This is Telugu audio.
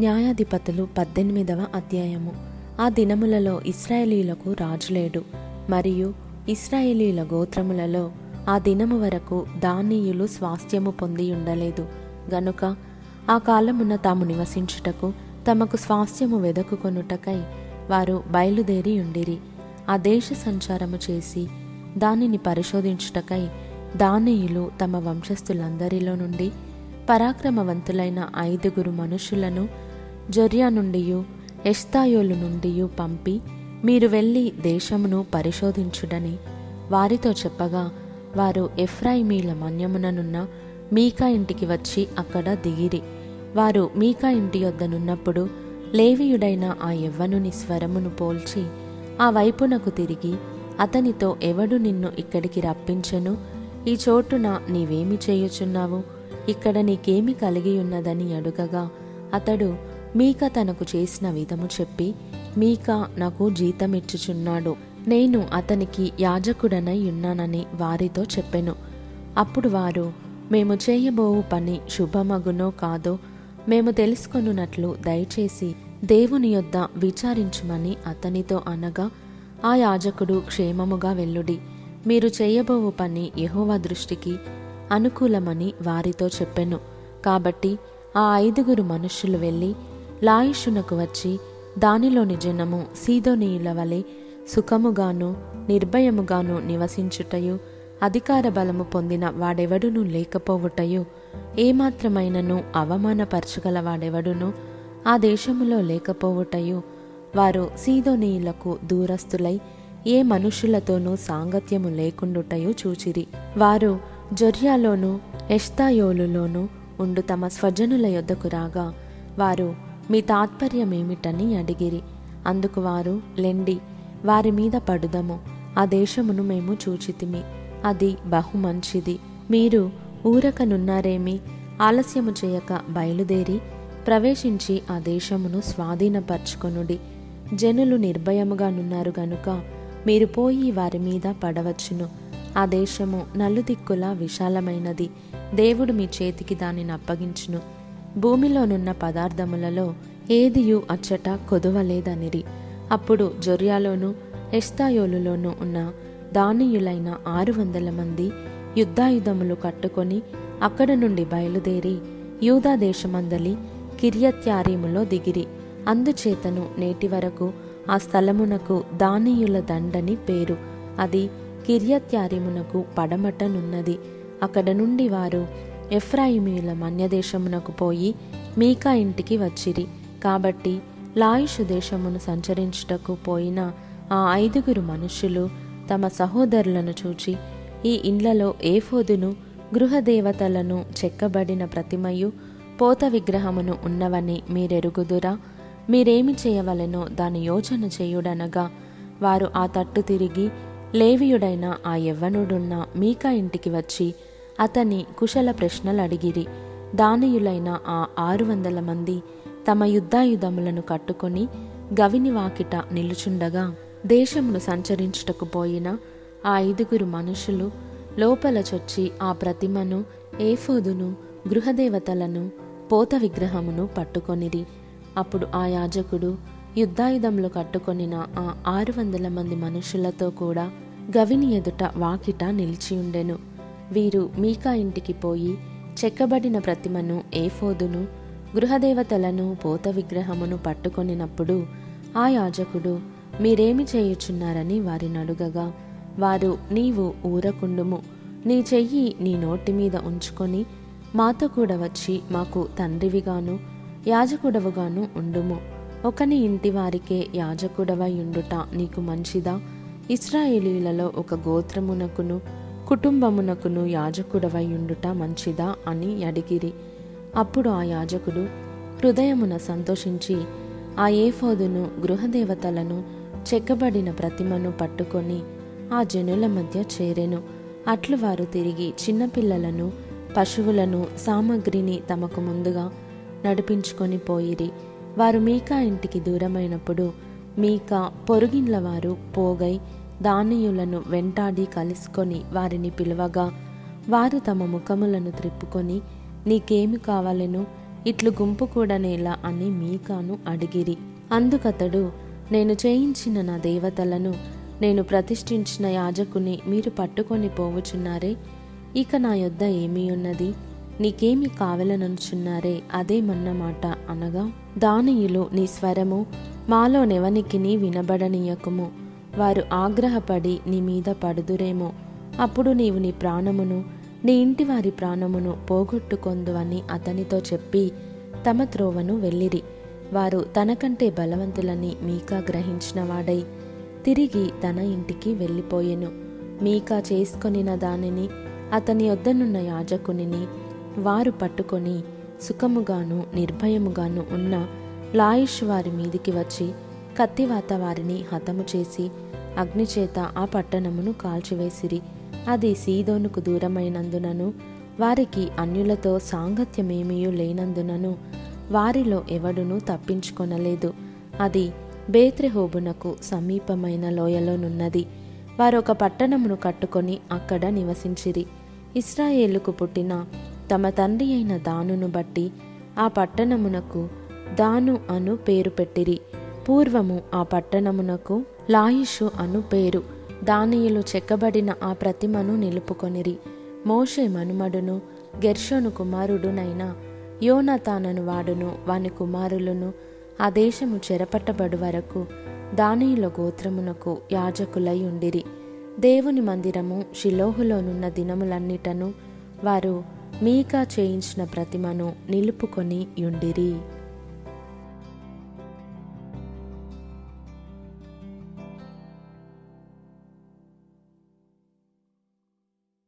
న్యాయాధిపతులు పద్దెనిమిదవ అధ్యాయము. ఆ దినములలో ఇస్రాయేలీలకు రాజులేడు మరియు ఇస్రాయేలీల గోత్రములలో ఆ దినము వరకు దానీయులు స్వాస్థ్యము పొంది ఉండలేదు. గనుక ఆ కాలమున తాము నివసించుటకు తమకు స్వాస్థ్యము వెదకుకొనుటకై వారు బయలుదేరి ఉండిరి. ఆ దేశ సంచారము చేసి దానిని పరిశోధించుటకై దానీయులు తమ వంశస్థులందరిలో నుండి పరాక్రమవంతులైన ఐదుగురు మనుషులను జొర్యా నుండియు ఎస్తాయోలు నుండియు పంపి మీరు వెళ్ళి దేశమును పరిశోధించుడని వారితో చెప్పగా వారు ఎఫ్రాయిమీల మన్యముననున్న మీకా ఇంటికి వచ్చి అక్కడ దిగిరి. వారు మీకా ఇంటి వద్దనున్నప్పుడు లేవియుడైన ఆ యవ్వనుని స్వరమును పోల్చి ఆ వైపునకు తిరిగి అతనితో ఎవడు నిన్ను ఇక్కడికి రప్పించెను? ఈ చోటున నీవేమి చేయుచున్నావు? ఇక్కడ నీకేమి కలిగి ఉన్నదని అడుగగా అతడు మీక తనకు చేసిన విధము చెప్పి మీక నాకు జీతమిచ్చుచున్నాడు. నేను అతనికి యాజకుడనై ఉన్నానని వారితో చెప్పెను. అప్పుడు వారు మేము చేయబోవు పని శుభమగునో కాదో మేము తెలుసుకొనున్నట్లు దయచేసి దేవుని యొద్ద విచారించుమని అతనితో అనగా ఆ యాజకుడు క్షేమముగా వెల్లుడి మీరు చేయబోవు పని యహోవా దృష్టికి అనుకూలమని వారితో చెప్పెను. కాబట్టి ఆ ఐదుగురు మనుష్యులు వెళ్ళి లాయిషునకు వచ్చి దానిలోని జనము సీదోనీయుల వలె సుఖముగాను నిర్భయముగాను నివసించుటయు అధికార బలము పొందిన వాడెవడును లేకపోవుటయు ఏమాత్రమైనను అవమానపరచగల వాడెవడును ఆ దేశములో లేకపోవుటయు వారు సీదోనీయులకు దూరస్తులై ఏ మనుషులతోనూ సాంగత్యము లేకుండుటయు చూచిరి. వారు జొర్యాలోను ఎష్తాయోలులోను ఉండు తమ స్వజనుల యొద్దకు రాగా వారు మీ తాత్పర్యమేమిటని అడిగిరి. అందుకు వారు లెండి వారి మీద పడుదము ఆ దేశమును మేము చూచితిమి. అది బహు మంచిది మీరు ఊరకనున్నారేమి? ఆలస్యము చేయక బయలుదేరి ప్రవేశించి ఆ దేశమును స్వాధీనపరచుకొనుడి. జనులు నిర్భయముగానున్నారు గనుక మీరు పోయి వారి మీద పడవచ్చును. ఆ దేశము నలుదిక్కులా విశాలమైనది. దేవుడు మీ చేతికి దానిని అప్పగించును. భూమిలోనున్న పదార్థములలో ఏదియు అచ్చట కొదవలేదనిరి. అప్పుడు జొర్యాలోను ఎస్తాయోలులోను ఉన్న దానియులైన ఆరు వందల మంది యుద్ధాయుధములు కట్టుకొని అక్కడ నుండి బయలుదేరి యూదా దేశమందలి కిర్యత్యారీములో దిగిరి. అందుచేతను నేటి వరకు ఆ స్థలమునకు దానీయుల దండని పేరు. అది కిర్యత్యారిమునకు పడమటనున్నది. అక్కడ నుండి వారు ఎఫ్రాయిమీల మన్యదేశమునకు పోయి మీకా ఇంటికి వచ్చిరి. కాబట్టి లాయుషు దేశమును సంచరించుటకు పోయిన ఆ ఐదుగురు మనుష్యులు తమ సహోదరులను చూచి ఈ ఇండ్లలో ఏఫోదును గృహదేవతలను చెక్కబడిన ప్రతిమయు పోత విగ్రహమును ఉన్నవని మీరెరుగుదురా? మీరేమి చేయవలెనో దాని యోచన చేయుడనగా వారు ఆ తట్టు తిరిగి లేవియుడైన ఆ యవ్వనుడున్న మీకా ఇంటికి వచ్చి అతని కుశల ప్రశ్నలు అడిగిరి. దానియులైన ఆ ఆరు వందల మంది తమ యుద్ధాయుధములను కట్టుకొని గవిని వాకిట నిలుచుండగా దేశమును సంచరించుటకు పోయిన ఆ ఐదుగురు మనుషులు లోపల చొచ్చి ఆ ప్రతిమను ఏఫోదును గృహదేవతలను పోత విగ్రహమును పట్టుకొనిరి. అప్పుడు ఆ యాజకుడు యుద్ధాయుధంలో కట్టుకొనిన ఆ ఆరు వందల మంది మనుషులతో కూడా గవిని ఎదుట వాకిట నిలిచి ఉండెను. వీరు మీకా ఇంటికి పోయి చెక్కబడిన ప్రతిమను ఏఫోదును గృహదేవతలను పోత విగ్రహమును పట్టుకొనినప్పుడు ఆ యాజకుడు మీరేమి చేయుచున్నారని వారిని అడుగగా వారు నీవు ఊరకుండుము. నీ చెయ్యి నీ నోటి మీద ఉంచుకొని మాతో కూడా వచ్చి మాకు తండ్రివిగాను యాజకుడవుగాను ఉండుము. ఒకని ఇంటి వారికే యాజకుడవై ఉండుట నీకు మంచిదా? ఇస్రాయేలీలలో ఒక గోత్రమునకును కుటుంబమునకును యాజకుడవై ఉండుట మంచిదా అని అడిగిరి. అప్పుడు ఆ యాజకుడు హృదయమున సంతోషించి ఆ ఏఫోదును గృహదేవతలను చెక్కబడిన ప్రతిమను పట్టుకొని ఆ జనుల మధ్య చేరెను. అట్లు వారు తిరిగి చిన్నపిల్లలను పశువులను సామగ్రిని తమకు ముందుగా నడిపించుకొని పోయిరి. వారు మీకా ఇంటికి దూరమైనప్పుడు మీకా పొరుగిన్ల వారు పోగై దానియులను వెంటాడి కలుసుకొని వారిని పిలువగా వారు తమ ముఖములను త్రిప్పుకొని నీకేమి కావాలెను? ఇట్లు గుంపు కూడనేలా అని మీకాను అడిగిరి. అందుకతడు నేను చేయించిన నా దేవతలను నేను ప్రతిష్ఠించిన యాజకుని మీరు పట్టుకొని పోవుచున్నారే? ఇక నా యొద్ద ఏమీ ఉన్నది? నీకేమి కావలననుచున్నారే అదేమన్నమాట అనగా దానియులు నీ స్వరము మాలో నెవనికిని వినబడనీయకుము. వారు ఆగ్రహపడి నీ మీద పడుదురేమో. అప్పుడు నీవు నీ ప్రాణమును నీ ఇంటి వారి ప్రాణమును పోగొట్టుకొందు అని అతనితో చెప్పి తమ త్రోవను వెళ్ళిరి. వారు తనకంటే బలవంతులని మీకా గ్రహించినవాడై తిరిగి తన ఇంటికి వెళ్ళిపోయెను. మీకా చేసుకొనిన దానిని అతని వద్దనున్న యాజకునిని వారు పట్టుకొని సుఖముగాను నిర్భయముగాను ఉన్న లాయిష్ వారి మీదికి వచ్చి కత్తివాత వారిని హతము చేసి అగ్నిచేత ఆ పట్టణమును కాల్చివేసిరి. అది సీదోనుకు దూరమైనందునను వారికి అన్యులతో సాంగత్యమేమీయూ లేనందునను వారిలో ఎవడునూ తప్పించుకొనలేదు. అది బేత్రెహోబునకు సమీపమైన లోయలోనున్నది. వారొక పట్టణమును కట్టుకొని అక్కడ నివసించిరి. ఇస్రాయేలుకు పుట్టిన తమ తండ్రి అయిన దానును బట్టి ఆ పట్టణమునకు దాను అను పేరు పెట్టిరి. పూర్వము ఆ పట్టణమునకు లాయిషు అను పేరు. దానియులు చెక్కబడిన ఆ ప్రతిమను నిలుపుకొనిరి. మోషే మనుమడును గెర్షోను కుమారుడునైన యోనతానను వాడును. వాని కుమారులను ఆ దేశము చెరపట్టబడు వరకు దానియుల గోత్రమునకు యాజకులై ఉండిరి. దేవుని మందిరము షిలోహులోనున్న దినములన్నిటను వారు మీకా చేయించిన ప్రతిమను నిలుపుకొని యుండిరి